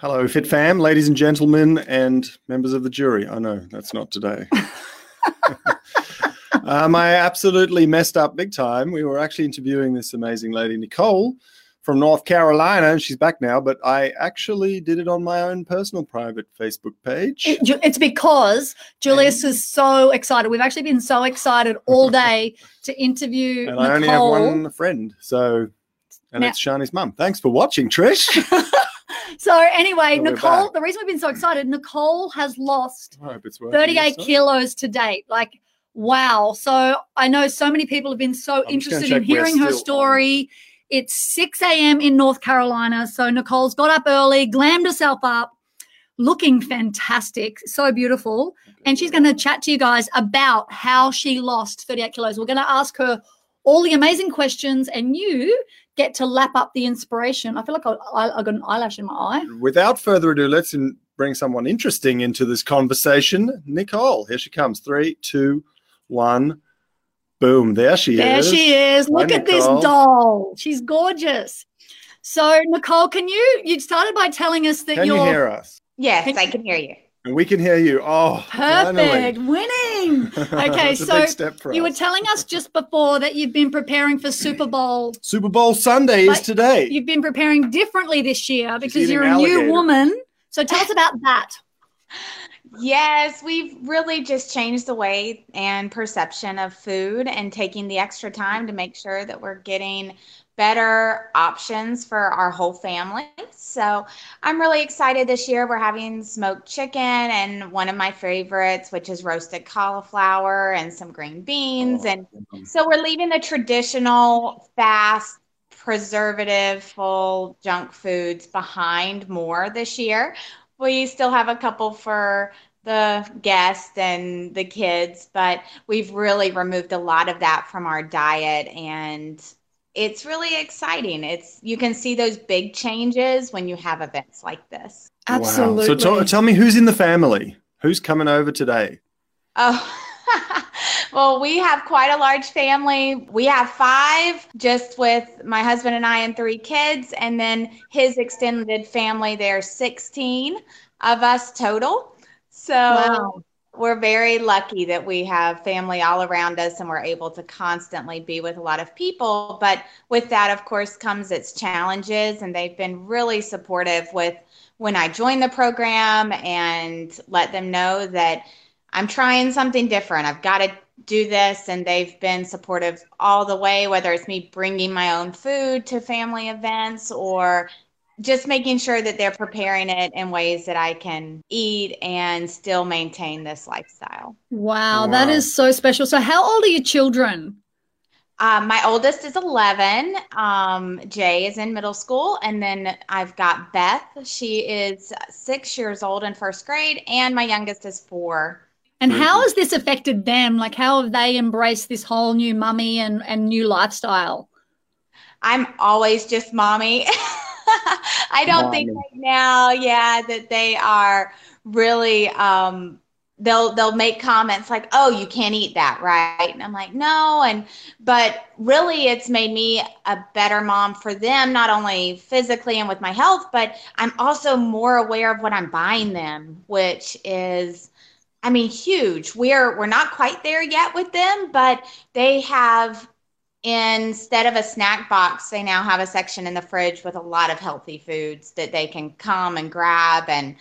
Hello, Fit Fam, ladies and gentlemen, and members of the jury. I know that's not today. um, I absolutely messed up big time. We were actually interviewing this amazing lady, Nicole, from North Carolina, and she's back now. But I actually did it on my own personal private Facebook page. It- it's because Julius is so excited. We've actually been so excited all day to interview and Nicole. I only have one friend, so and Now- it's Shani's mum. Thanks for watching, Trish. So anyway, we're Nicole, the reason we've been so excited, Nicole has lost I hope it's working. 38 kilos to date. Like, wow. So I know so many people have been so I'm interested in hearing her still on. story. It's 6 a.m. in North Carolina. So Nicole's got up early, glammed herself up, looking fantastic, so beautiful. And she's going to chat to you guys about how she lost 38 kilos. We're going to ask her all the amazing questions, and you get to lap up the inspiration. I feel like I, I, I got an eyelash in my eye. Without further ado, let's in, bring someone interesting into this conversation. Nicole, here she comes. Three, two, one. Boom. There she There is. There she is. Hi, Look at this doll. She's gorgeous. So, Nicole, can you? You started by telling us that Can you you're hear us? Yes, Can- I can hear you. And we can hear you. Oh, perfect, finally. winning. Okay, so big step you were telling us just before that you've been preparing for Super Bowl. Super Bowl Sunday is today. You've been preparing differently this year because you're a alligator. new woman. So, tell us about that. Yes, we've really just changed the way and perception of food and taking the extra time to make sure that we're getting better options for our whole family. So I'm really excited this year. We're having smoked chicken and one of my favorites, which is roasted cauliflower and some green beans. And so we're leaving the traditional fast, preservative, full junk foods behind more this year. We still have a couple for the guests and the kids, but we've really removed a lot of that from our diet and it's really exciting. It's you can see those big changes when you have events like this. Wow. Absolutely. So tell, tell me who's in the family? Who's coming over today? Oh, well, we have quite a large family. We have five, just with my husband and I and three kids, and then his extended family. There's 16 of us total. So Wow. We're very lucky that we have family all around us and we're able to constantly be with a lot of people. But with that, of course, comes its challenges, and they've been really supportive with when I joined the program and let them know that I'm trying something different. I've got to do this. And they've been supportive all the way, whether it's me bringing my own food to family events or just making sure that they're preparing it in ways that I can eat and still maintain this lifestyle. Wow, that Wow. is so special. So, how old are your children? Um, my oldest is 11. Um, Jay is in middle school. And then I've got Beth. She is six years old in first grade. And my youngest is four. And how has this affected them? Like, how have they embraced this whole new mummy and, and new lifestyle? I'm always just mommy. I don't think right now, yeah, that they are really um they'll they'll make comments like, "Oh, you can't eat that, right?" And I'm like, "No." And but really it's made me a better mom for them, not only physically and with my health, but I'm also more aware of what I'm buying them, which is I mean, huge. We're we're not quite there yet with them, but they have instead of a snack box, they now have a section in the fridge with a lot of healthy foods that they can come and grab. And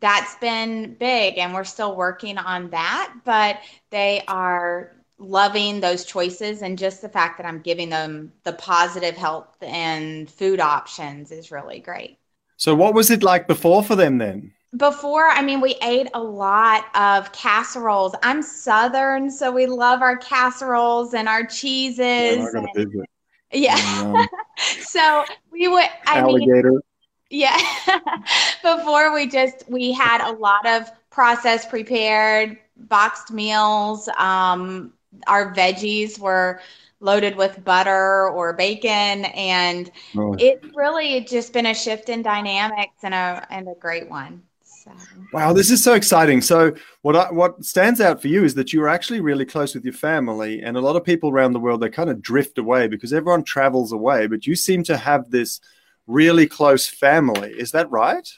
that's been big. And we're still working on that, but they are loving those choices. And just the fact that I'm giving them the positive health and food options is really great. So, what was it like before for them then? Before, I mean, we ate a lot of casseroles. I'm Southern, so we love our casseroles and our cheeses. I got a and- visit. yeah. Um, so we would i mean alligator. yeah before we just we had a lot of processed prepared boxed meals um our veggies were loaded with butter or bacon and Oh. it's really just been a shift in dynamics and a and a great one so Wow, this is so exciting. So, what I, what stands out for you is that you're actually really close with your family, and a lot of people around the world they kind of drift away because everyone travels away. But you seem to have this really close family. Is that right?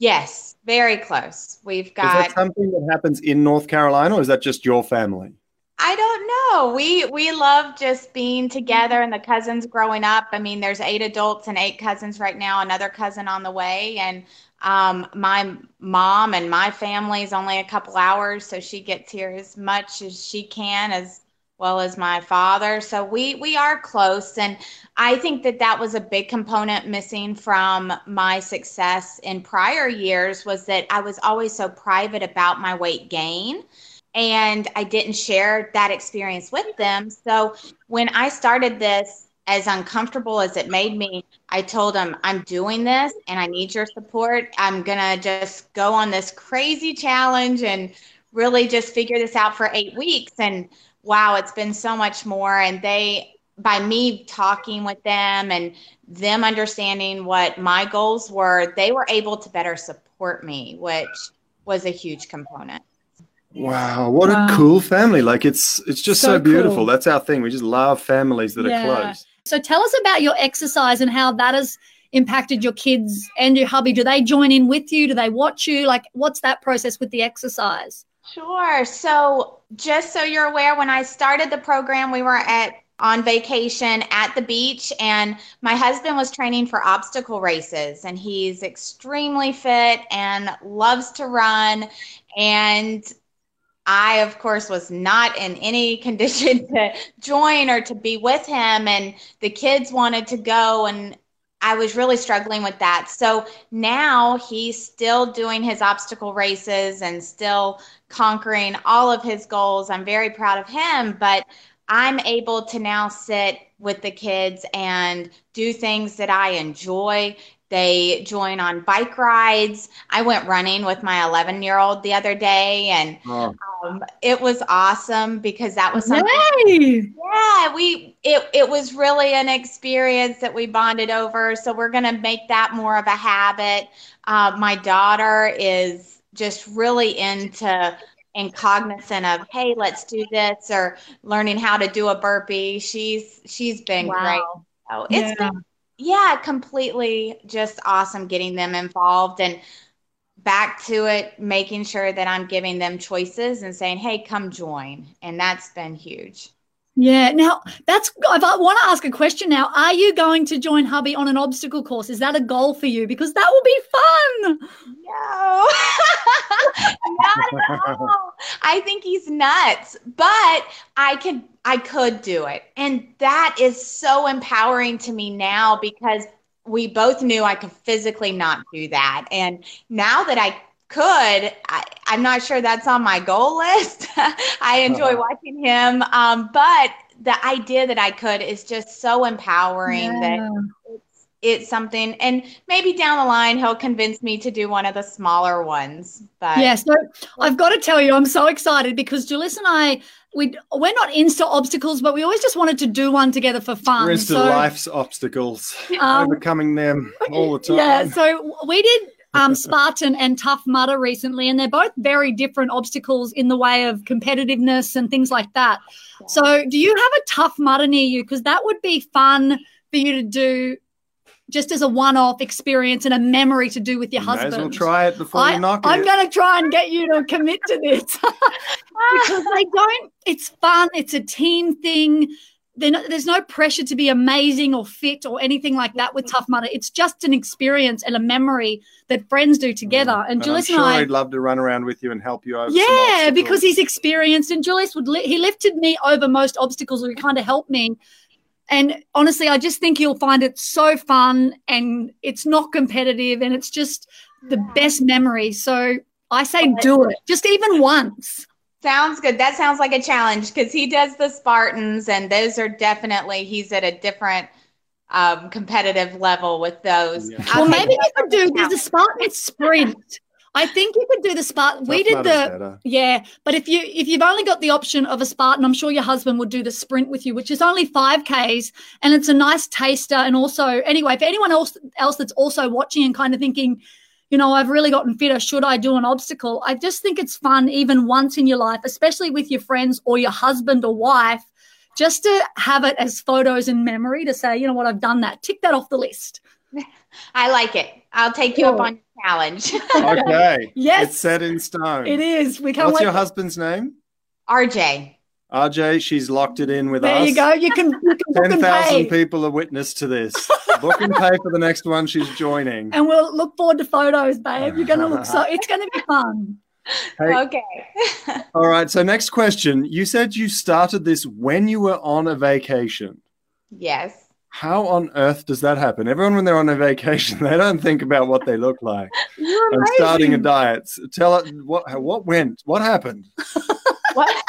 Yes, very close. We've Is got. that something that happens in North Carolina, or is that just your family? I don't know. We we love just being together and the cousins growing up. I mean, there's eight adults and eight cousins right now, another cousin on the way, and um, my mom and my family is only a couple hours, so she gets here as much as she can, as well as my father. So we we are close, and I think that that was a big component missing from my success in prior years was that I was always so private about my weight gain and I didn't share that experience with them. So when I started this, as uncomfortable as it made me, I told them, I'm doing this and I need your support. I'm going to just go on this crazy challenge and really just figure this out for eight weeks. And wow, it's been so much more. And they, by me talking with them and them understanding what my goals were, they were able to better support me, which was a huge component. Wow, what Wow. a cool family! Like it's it's just so, So beautiful. cool. That's our thing. We just love families that Yeah. are close. So tell us about your exercise and how that has impacted your kids and your hubby. Do they join in with you? Do they watch you? Like, what's that process with the exercise? Sure. So, just so you're aware, when I started the program, we were at on vacation at the beach and my husband was training for obstacle races and he's extremely fit and loves to run and I of course was not in any condition to join or to be with him and the kids wanted to go and I was really struggling with that. So now he's still doing his obstacle races and still conquering all of his goals. I'm very proud of him, but I'm able to now sit with the kids and do things that I enjoy. They join on bike rides. I went running with my 11 year old the other day, and Oh, um, it was awesome because that was something Yay! yeah, we it it was really an experience that we bonded over. So we're gonna make that more of a habit. Uh, my daughter is just really into and cognizant of, hey, let's do this, or learning how to do a burpee. She's she's been great. So it's Yeah. been yeah, completely just awesome getting them involved and back to it, making sure that I'm giving them choices and saying, hey, come join. And that's been huge. Yeah. Now, that's, I want to ask a question now. Are you going to join hubby on an obstacle course? Is that a goal for you? Because that will be fun. No, not at all. I think he's nuts, but I could, I could do it, and that is so empowering to me now because we both knew I could physically not do that, and now that I could, I, I'm not sure that's on my goal list. I enjoy watching him, um, but the idea that I could is just so empowering that it's it's something and maybe down the line he'll convince me to do one of the smaller ones but Yeah, so I've got to tell you, I'm so excited because Julius and I, we we're not into obstacles, but we always just wanted to do one together for fun. we're into so, life's obstacles, um, overcoming them all the time. yeah, so we did um, Spartan and Tough Mudder recently, and they're both very different obstacles in the way of competitiveness and things like that. So, do you have a Tough Mudder near you? Because that would be fun for you to do. Just as a one-off experience and a memory to do with your You May husband. as well try it before I, you knock I'm it. going to try and get you to commit to this because they don't. It's fun. It's a team thing. They're not, there's no pressure to be amazing or fit or anything like that with Tough Mudder. It's just an experience and a memory that friends do together. And Mm. I'm Julius sure and I, he'd love to run around with you and help you over. yeah, obstacles. because he's experienced. And Julius would li- he lifted me over most obstacles. He kind of helped me. And honestly, I just think you'll find it so fun and it's not competitive and it's just the best memory. So I say do it, just even once. Sounds good that sounds like a challenge because he does the spartans and those are definitely he's at a different um, competitive level with those Yeah. Well, maybe you could do there's a Spartan sprint. I think you could do the Spartan. We did the better. yeah, but if you if you've only got the option of a Spartan, I'm sure your husband would do the sprint with you, which is only five k's, and it's a nice taster. And also, anyway, for anyone else else that's also watching and kind of thinking, you know, I've really gotten fitter. Should I do an obstacle? I just think it's fun, even once in your life, especially with your friends or your husband or wife, just to have it as photos and memory to say, you know what, I've done that. Tick that off the list. I like it. I'll take you up on your challenge. Okay. Yes. It's set in stone. It is. We can't What's wait. your husband's name? RJ. RJ. She's locked it in with there us. There you go. You can, you can book Ten and thousand pay. people are witness to this. Book and pay for the next one. She's joining. And we'll look forward to photos, babe. You're going to look so, it's going to be fun. Hey, Okay. all right. So next question. You said you started this when you were on a vacation. yes. How on earth does that happen? Everyone, when they're on a vacation, they don't think about what they look like. You're and amazing. starting a diet. Tell it what what went, what happened. What?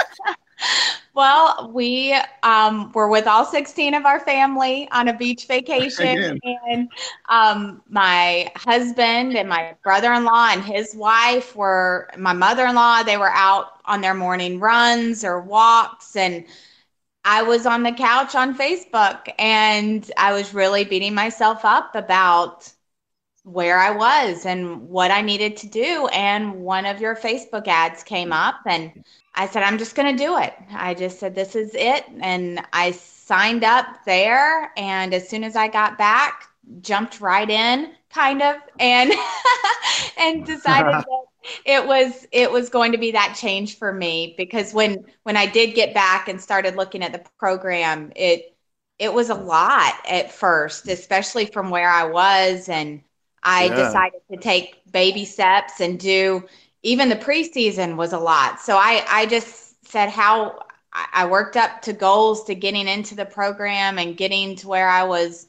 Well, we um, were with all 16 of our family on a beach vacation. And um, my husband and my brother in law and his wife were, my mother in law, they were out on their morning runs or walks. And I was on the couch on Facebook and I was really beating myself up about where I was and what I needed to do. And one of your Facebook ads came up and I said, I'm just going to do it. I just said, this is it. And I signed up there. And as soon as I got back, jumped right in kind of and and decided that it was it was going to be that change for me because when when I did get back and started looking at the program it it was a lot at first especially from where I was and I Yeah. decided to take baby steps and do even the preseason was a lot so I I just said how I I worked up to goals to getting into the program and getting to where I was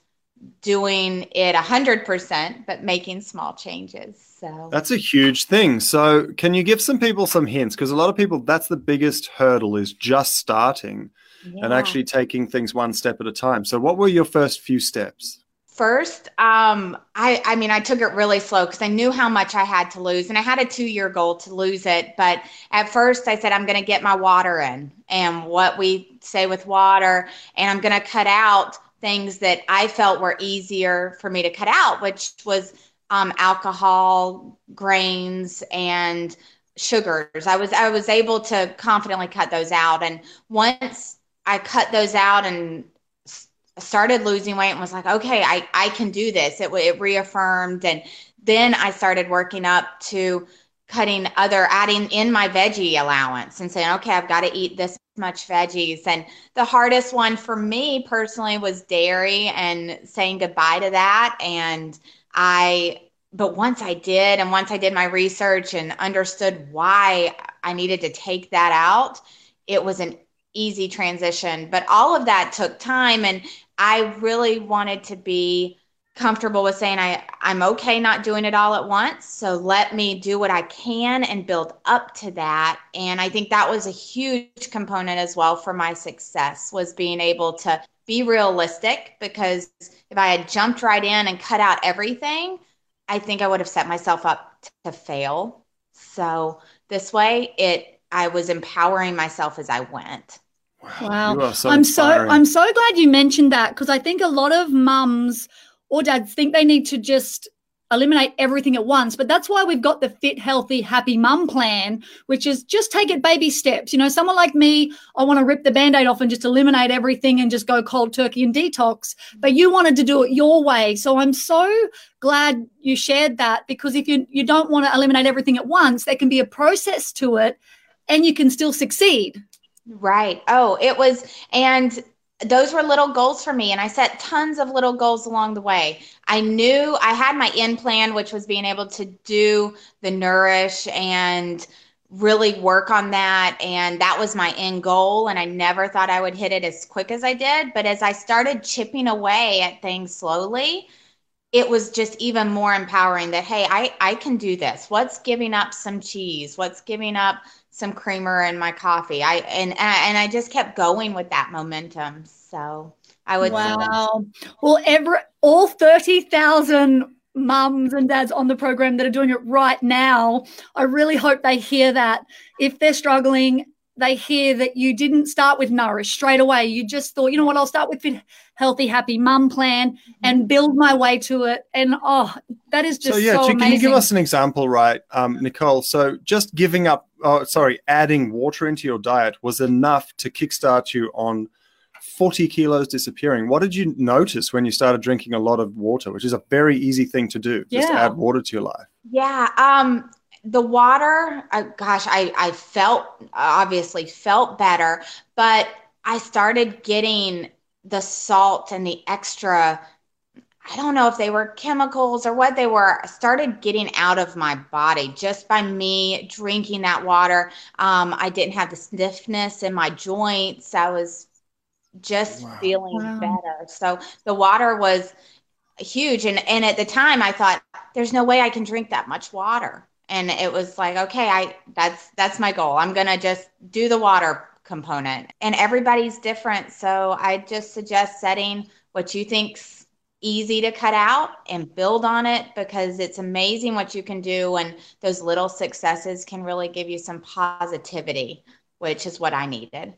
doing it 100% but making small changes so That's a huge thing. So, can you give some people some hints? Because a lot of people, that's the biggest hurdle is just starting and actually taking things one step at a time. So, what were your first few steps? First um i i mean i took it really slow because i knew how much i had to lose and i had a two year goal to lose it but at first i said i'm going to get my water in and what we say with water and i'm going to cut out things that i felt were easier for me to cut out which was um, alcohol grains and sugars. I was i was able to confidently cut those out and once i cut those out and started losing weight and was like, okay, I, I can do this. It, it reaffirmed. And then I started working up to cutting other, adding in my veggie allowance and saying, okay, I've got to eat this much veggies. And the hardest one for me personally was dairy and saying goodbye to that. And I, but once I did, and once I did my research and understood why I needed to take that out, it was an easy transition. But all of that took time. And I really wanted to be comfortable with saying I, I'm okay not doing it all at once. So let me do what I can and build up to that. And I think that was a huge component as well for my success was being able to be realistic because if I had jumped right in and cut out everything, I think I would have set myself up to fail. So this way it I was empowering myself as I went. Wow. So I'm so. I'm so glad you mentioned that because I think a lot of mums or dads think they need to just eliminate everything at once. But that's why we've got the fit, healthy, happy mum plan, which is just take it baby steps. You know, someone like me, I want to rip the band-aid off and just eliminate everything and just go cold turkey and detox. But you wanted to do it your way. So I'm so glad you shared that because if you you don't want to eliminate everything at once, there can be a process to it and you can still succeed. Right. Oh, it was, and those were little goals for me. And I set tons of little goals along the way. I knew I had my end plan, which was being able to do the nourish and really work on that. And that was my end goal. And I never thought I would hit it as quick as I did. But as I started chipping away at things slowly, it was just even more empowering that, hey, I, I can do this. What's giving up some cheese? What's giving up some creamer in my coffee. I and and I just kept going with that momentum. So I would Wow. Well, every all thirty thousand mums and dads on the program that are doing it right now, I really hope they hear that. If they're struggling, they hear that you didn't start with nourish straight away. You just thought, you know what, I'll start with fit, healthy, happy mum plan and build my way to it. And oh, that is just so yeah, so can amazing. you give us an example, right, um, Nicole? So just giving up, oh, sorry, adding water into your diet was enough to kickstart you on 40 kilos disappearing. What did you notice when you started drinking a lot of water, which is a very easy thing to do? Just Yeah. add water to your life. Yeah, um, the water, uh, gosh, I, I felt obviously felt better, but I started getting the salt and the extra, I don't know if they were chemicals or what they were, started getting out of my body just by me drinking that water. Um, I didn't have the stiffness in my joints. I was just Wow. feeling Wow. better. So the water was huge. And, and at the time I thought, there's no way I can drink that much water. And it was like, okay, I that's that's my goal. I'm gonna just do the water component. And everybody's different. So I just suggest setting what you think's easy to cut out and build on it because it's amazing what you can do and those little successes can really give you some positivity, which is what I needed.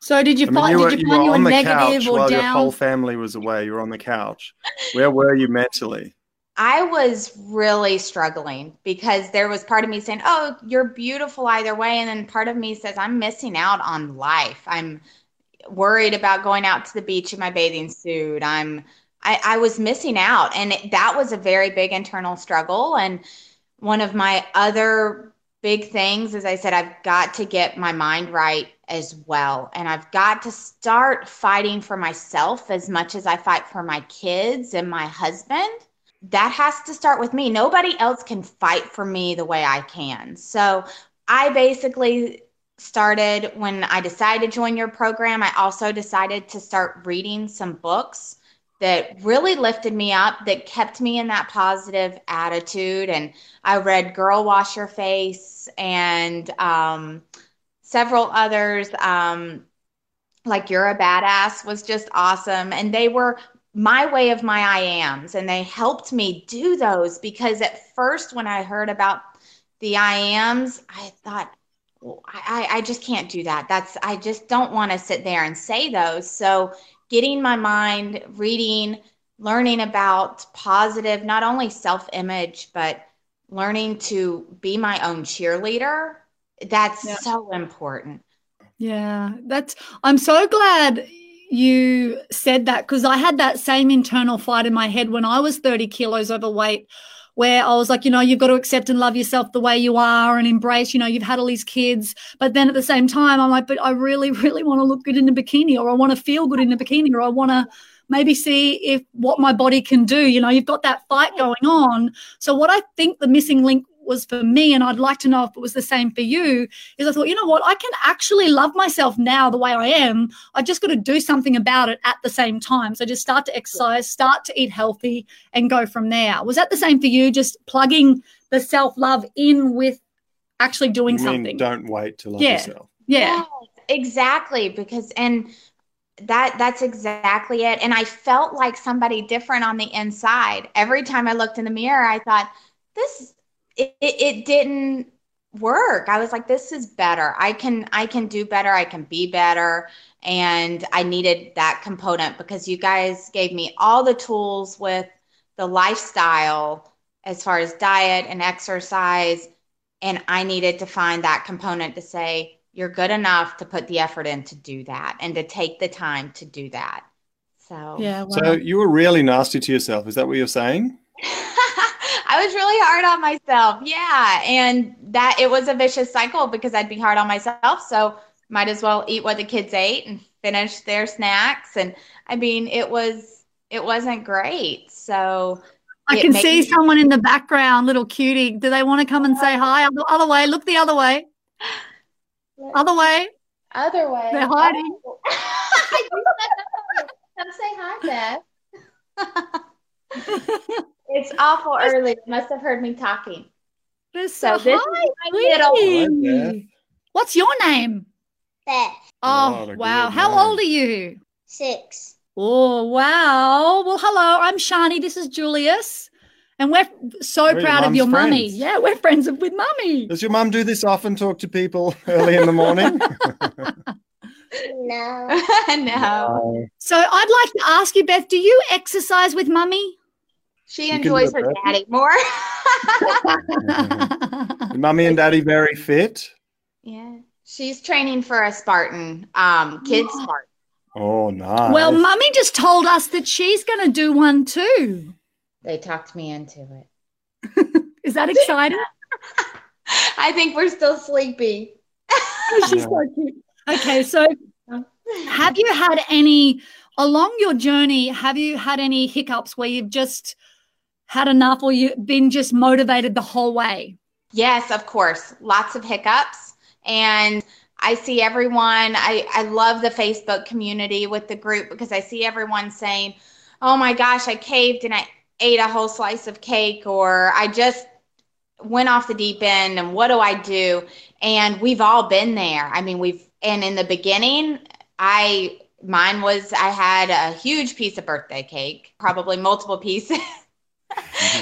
So did you I mean, find you were, did you you find were you were on the negative couch or while your whole family was away. You were on the couch. Where were you mentally? I was really struggling because there was part of me saying, "Oh, you're beautiful either way," and then part of me says, "I'm missing out on life. I'm worried about going out to the beach in my bathing suit. I'm I, I was missing out, and it, that was a very big internal struggle. And one of my other big things, as I said, I've got to get my mind right as well, and I've got to start fighting for myself as much as I fight for my kids and my husband that has to start with me. Nobody else can fight for me the way I can. So I basically started when I decided to join your program. I also decided to start reading some books that really lifted me up, that kept me in that positive attitude. And I read Girl Wash Your Face and um, several others. Um, like You're a Badass was just awesome. And they were my way of my I ams. And they helped me do those because at first, when I heard about the I ams, I thought, well, I, I just can't do that. That's, I just don't want to sit there and say those. So, getting my mind, reading, learning about positive, not only self image, but learning to be my own cheerleader, that's Yeah. so important. Yeah, that's. I'm so glad you said that because I had that same internal fight in my head when I was 30 kilos overweight, where I was like, you know, you've got to accept and love yourself the way you are and embrace, you know, you've had all these kids. But then at the same time, I'm like, but I really, really want to look good in a bikini or I want to feel good in a bikini or I want to maybe see if what my body can do. You know, you've got that fight going on. So what I think the missing link was for me, and I'd like to know if it was the same for you, is I thought, you know what, I can actually love myself now the way I am. I just got to do something about it at the same time. So just start to exercise, start to eat healthy, and go from there. Was that the same for you? Just plugging the self love in with actually doing You mean something. don't wait to love Yeah. yourself. Yeah. Yes, exactly. Because and that that's exactly it. And I felt like somebody different on the inside. Every time I looked in the mirror, I thought, this it, it, it didn't work. I was like, this is better. I can I can do better. I can be better. And I needed that component because you guys gave me all the tools with the lifestyle as far as diet and exercise. And I needed to find that component to say, you're good enough to put the effort in to do that and to take the time to do that. So, Yeah. So you were really nasty to yourself. Is that what you're saying? I was really hard on myself. Yeah. And that it was a vicious cycle because I'd be hard on myself. So, might as well eat what the kids ate and finish their snacks. And I mean, it was, it wasn't great. So, I can see me- someone in the background, little cutie. Do they want to come and say hi? Other, other way. Look the other way. Other way. Other way. They're hiding. Come say hi, Beth. it's awful early. You Must have heard me talking. They're So so this hi, is my middle. sweetie. Hi, Beth. What's your name? Beth, Oh, What a wow. How name. old are you? six. Oh, wow. Well, hello. I'm Shani. This is Julius. And we're so We're your proud of your mum's mummy. Yeah, we're friends with mummy. Does your mum do this often? Talk to people early in the morning? No. no. So I'd like to ask you, Beth, do you exercise with mummy? She You enjoys her Beth. daddy more. Mummy and daddy very fit. yeah. She's training for a Spartan, um, kid Wow. Spartan. Oh, nice. Well, Mummy just told us that she's going to do one too. They talked me into it. Is that exciting? I think we're still sleepy. She's Yeah. so cute. Okay, so have you had any along your journey? Have you had any hiccups where you've just had enough, or you've been just motivated the whole way? Yes, of course. Lots of hiccups. And I see everyone, I, I love the Facebook community with the group because I see everyone saying, oh my gosh, I caved and I ate a whole slice of cake, or I just went off the deep end and what do I do? And we've all been there. I mean, we've, and in the beginning, I, mine was, I had a huge piece of birthday cake, probably multiple pieces.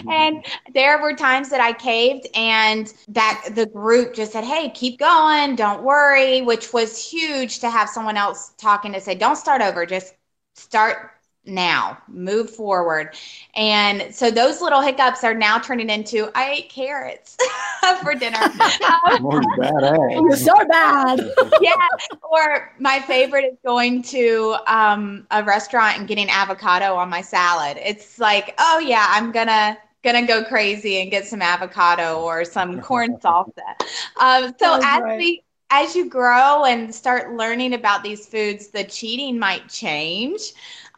and there were times that I caved and that the group just said, Hey, keep going. Don't worry, which was huge to have someone else talking to say, don't start over. Just start now, move forward. And so those little hiccups are now turning into, I ate carrots for dinner. Um, badass. You're so bad. yeah. Or my favorite is going to um, a restaurant and getting avocado on my salad. It's like, oh yeah, I'm gonna gonna go crazy and get some avocado or some corn salsa. Um, so Oh, as great. we as you grow and start learning about these foods, the cheating might change.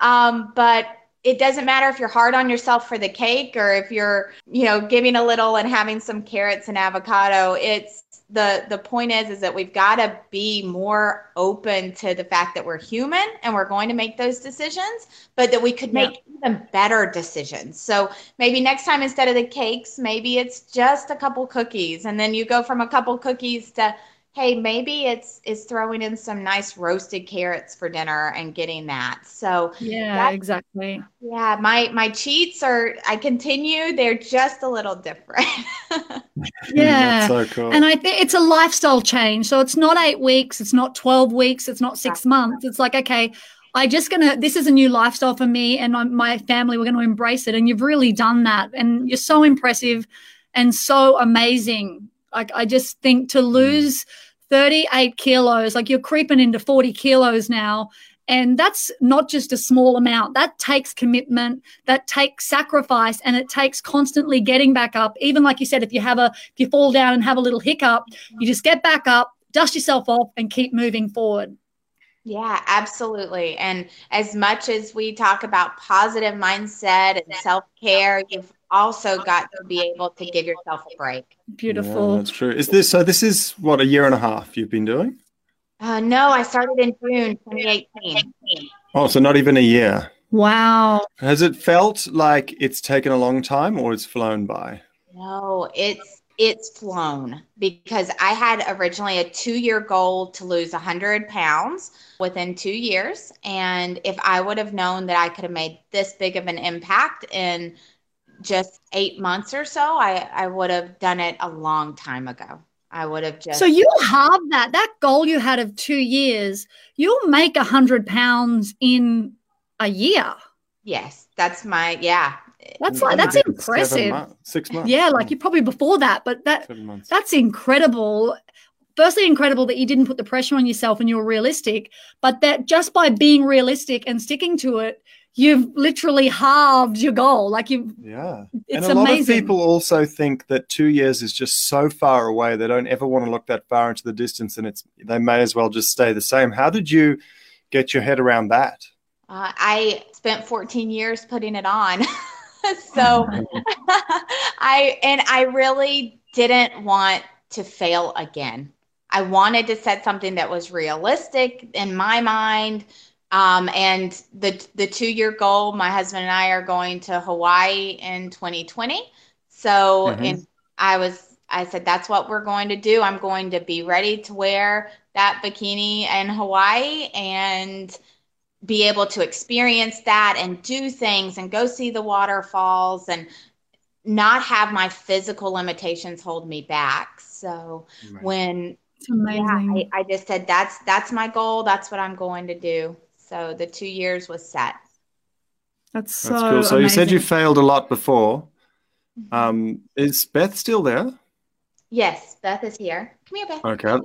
Um, but it doesn't matter if you're hard on yourself for the cake or if you're, you know, giving a little and having some carrots and avocado. It's the the point is is that we've got to be more open to the fact that we're human and we're going to make those decisions, but that we could Yeah. make even better decisions. So maybe next time instead of the cakes, maybe it's just a couple cookies, and then you go from a couple cookies to hey, maybe it's it's throwing in some nice roasted carrots for dinner and getting that. So Yeah, That- exactly. yeah, my my cheats are I continue, they're just a little different. Yeah. That's so cool. And I think it's a lifestyle change. So it's not eight weeks, it's not 12 weeks, it's not six months. It's like, okay, I just gonna, this is a new lifestyle for me and my- my family, we're going to embrace it. And you've really done that. And you're so impressive and so amazing. Like, I just think to hmm. lose 38 kilos, like you're creeping into 40 kilos now. And that's not just a small amount. That takes commitment, that takes sacrifice, and it takes constantly getting back up. Even like you said, if you have a if you fall down and have a little hiccup, you just get back up, dust yourself off, and keep moving forward. Yeah, absolutely. And as much as we talk about positive mindset and self care, you've also got to be able to give yourself a break. Yeah, Beautiful. that's true. Is this so? This is what a year and a half you've been doing. Uh, no, I started in June 2018. Oh, so not even a year. wow. Has it felt like it's taken a long time, or it's flown by? No, it's it's flown because I had originally a two year goal to lose 100 pounds within two years. And if I would have known that I could have made this big of an impact in just eight months or so, I, I would have done it a long time ago. I would have just. So you have that. That goal you had of two years, you'll make a hundred pounds in a year. yes, that's my, yeah. That's like that's did it seven impressive. months- six months. Yeah, like you're probably before that, but that that's incredible. Firstly, incredible that you didn't put the pressure on yourself and you were realistic, but that just by being realistic and sticking to it, you've literally halved your goal. Like you, yeah. it's and a lot amazing. of people also think that two years is just so far away they don't ever want to look that far into the distance and it's they may as well just stay the same how did you get your head around that Uh, I spent 14 years putting it on. so I, and I really didn't want to fail again. I wanted to set something that was realistic in my mind. Um, and the the two year goal, my husband and I are going to Hawaii in 2020. So, Mhm. and I was, I said, that's what we're going to do. I'm going to be ready to wear that bikini in Hawaii and be able to experience that and do things and go see the waterfalls and not have my physical limitations hold me back. So when yeah, I, I just said that's that's my goal. That's what I'm going to do. So the two years was set. that's so that's cool so you said you failed a lot before um is beth still there Yes, Beth is here. Come here, Beth. Okay.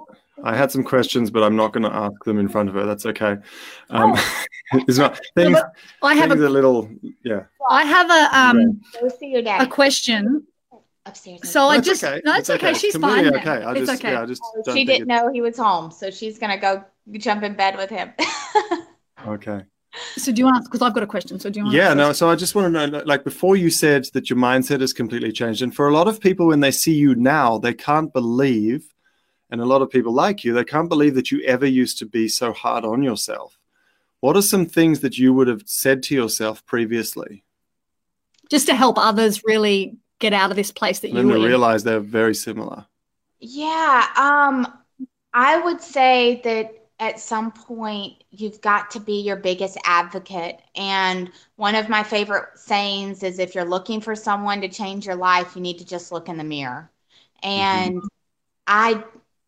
I had some questions, but I'm not going to ask them in front of her. That's okay. Um, it's not things. I have things a a little, yeah. I have a um Go a question. upstairs. So I just okay. no, it's okay. She's Completely fine. now. okay. I it's just, okay. yeah, I just Oh, don't she didn't know he was home, so she's gonna go jump in bed with him. it- Okay. So do you want? Because I've got a question. So do you want? Yeah, no. So I just want to know, like, before you said that your mindset has completely changed, and for a lot of people, when they see you now, they can't believe, and a lot of people like you, they can't believe that you ever used to be so hard on yourself. What are some things that you would have said to yourself previously? Just to help others really get out of this place that And you then were to in. realize they're very similar. Yeah, um, I would say that at some point you've got to be your biggest advocate. And one of my favorite sayings is if you're looking for someone to change your life, you need to just look in the mirror. And mm-hmm. I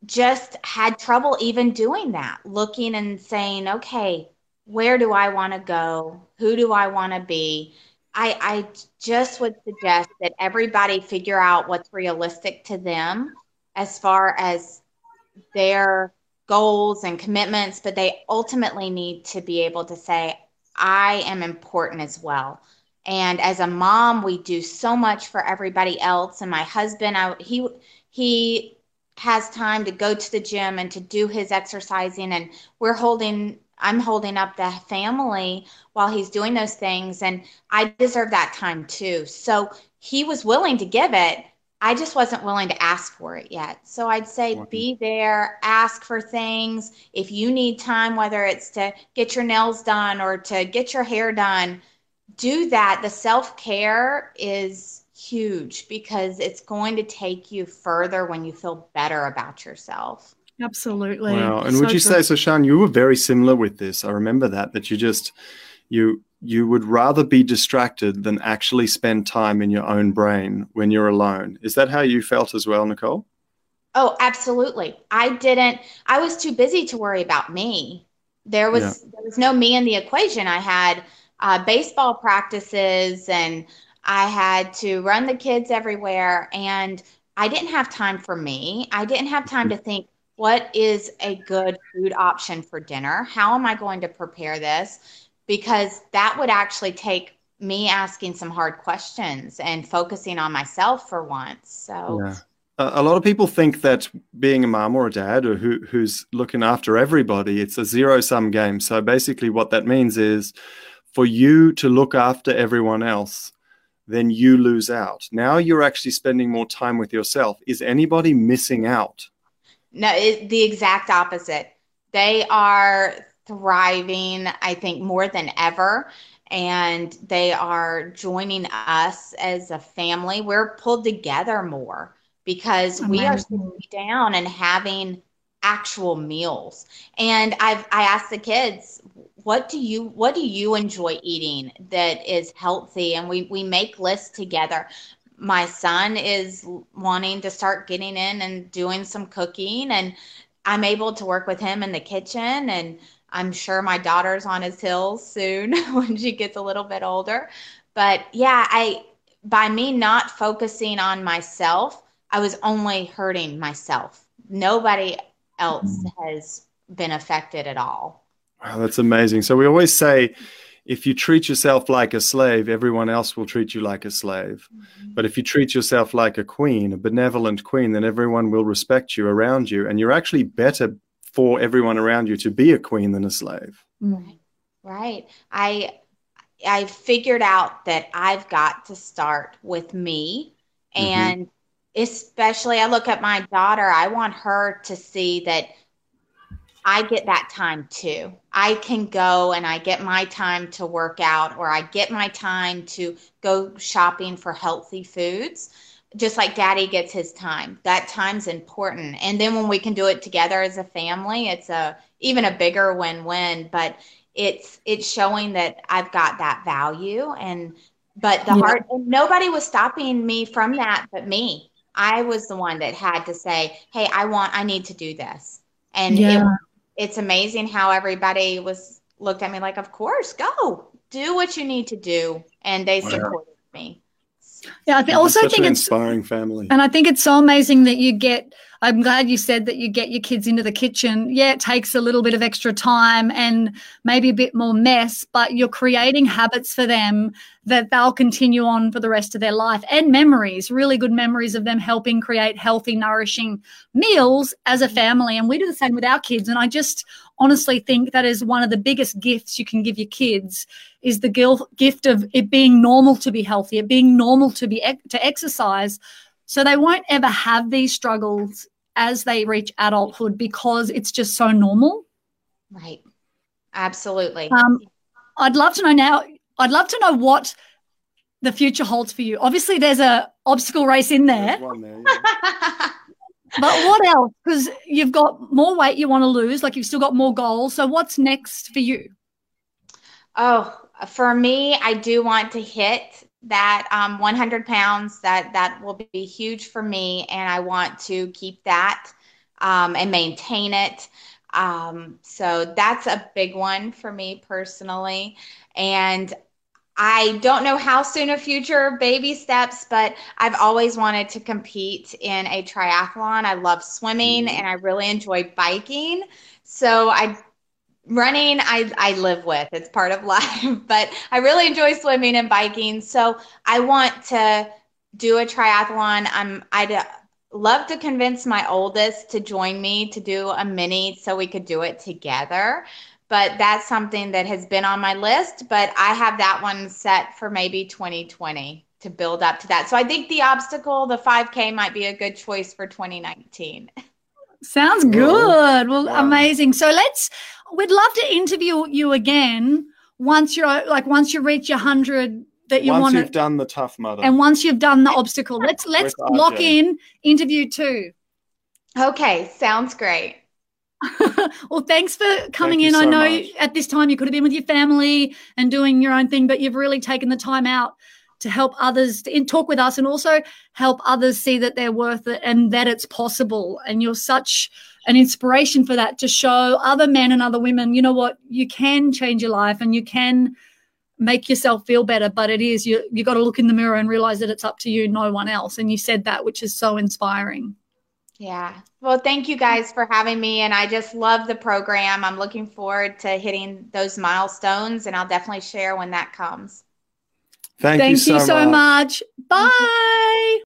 just had trouble even doing that, looking and saying, okay, where do I want to go? Who do I want to be? I, I just would suggest that everybody figure out what's realistic to them as far as their goals and commitments, but they ultimately need to be able to say, I am important as well. And as a mom, we do so much for everybody else. And my husband, I, he he has time to go to the gym and to do his exercising, and we're holding. I'm holding up the family while he's doing those things, and I deserve that time too. So he was willing to give it, I just wasn't willing to ask for it yet. So I'd say Right. be there, ask for things. If you need time, whether it's to get your nails done or to get your hair done, do that. The self care is huge because it's going to take you further when you feel better about yourself. Absolutely. Wow. And So would you true. say, so Sean, you were very similar with this. I remember that, that you just, you, you would rather be distracted than actually spend time in your own brain when you're alone. Is that how you felt as well, Nicole? Oh, absolutely. I didn't I was too busy to worry about me. There was Yeah. there was no me in the equation. I had uh, baseball practices and I had to run the kids everywhere and I didn't have time for me. I didn't have time to think what is a good food option for dinner? How am I going to prepare this? Because that would actually take me asking some hard questions and focusing on myself for once. So Yeah. A a lot of people think that being a mom or a dad or who, who's looking after everybody, it's a zero sum game. So basically, what that means is for you to look after everyone else, then you lose out. Now you're actually spending more time with yourself. Is anybody missing out? No, it, the exact opposite. They are thriving, I think, more than ever. And they are joining us as a family. We're pulled together more because we are sitting down and having actual meals. And I've I asked the kids, what do you what do you enjoy eating that is healthy? And we we make lists together my son is wanting to start getting in and doing some cooking and i'm able to work with him in the kitchen and i'm sure my daughter's on his heels soon when she gets a little bit older but yeah i by me not focusing on myself i was only hurting myself nobody else mm-hmm. has been affected at all Wow, that's amazing. So we always say if you treat yourself like a slave, everyone else will treat you like a slave. Mm-hmm. But if you treat yourself like a queen, a benevolent queen, then everyone will respect you around you. And you're actually better for everyone around you to be a queen than a slave. Mm. Right. I I figured out that I've got to start with me Mhm. and especially I look at my daughter, I want her to see that I get that time too. I can go and I get my time to work out or I get my time to go shopping for healthy foods. Just like daddy gets his time. That time's important. And then when we can do it together as a family, it's a even a bigger win-win, but it's it's showing that I've got that value and but the Yeah. heart nobody was stopping me from that but me. I was the one that had to say, "Hey, I want I need to do this." And it it's amazing how everybody was looked at me like, of course, go do what you need to do. And they Wow. supported me. Yeah, I th- also think an it's inspiring family. And I think it's so amazing that you get, I'm glad you said that you get your kids into the kitchen. Yeah, it takes a little bit of extra time and maybe a bit more mess, but you're creating habits for them that they'll continue on for the rest of their life and memories, really good memories of them helping create healthy, nourishing meals as a family. And we do the same with our kids. And I just honestly think that is one of the biggest gifts you can give your kids is the gift of it being normal to be healthy, it being normal to be to exercise so they won't ever have these struggles as they reach adulthood because it's just so normal. Right. Absolutely. Um, I'd love to know now. I'd love to know what the future holds for you. Obviously, there's a obstacle race in there, There's one there, yeah. but what else? Because you've got more weight you want to lose. Like you've still got more goals. So what's next for you? oh, for me, I do want to hit that um, 100 pounds. That that will be huge for me, and I want to keep that um, and maintain it. Um, so that's a big one for me personally, and I don't know how soon a future baby steps, but I've always wanted to compete in a triathlon. I love swimming Mhm. and I really enjoy biking. So I running I I live with. It's part of life, but I really enjoy swimming and biking. So I want to do a triathlon. I'm I'd love to convince my oldest to join me to do a mini so we could do it together but that's something that has been on my list. But I have that one set for maybe 2020 to build up to that. So I think the obstacle, the 5K, might be a good choice for 2019. Sounds good. Well, Wow. amazing. So let's. We'd love to interview you again once you're like once you reach your hundred that you want. Once want you've done the tough mother, and once you've done the obstacle. Let's let's lock in interview two. Okay, sounds great. well, thanks for coming you in. I know much. at this time you could have been with your family and doing your own thing, but you've really taken the time out to help others in- talk with us and also help others see that they're worth it and that it's possible. And you're such an inspiration for that to show other men and other women, you know what, you can change your life and you can make yourself feel better. But it is you you got to look in the mirror and realize that it's up to you, no one else. And you said that, which is so inspiring. Yeah. Well, thank you guys for having me. And I just love the program. I'm looking forward to hitting those milestones, and I'll definitely share when that comes. Thank, Thank you so, much. much. Bye.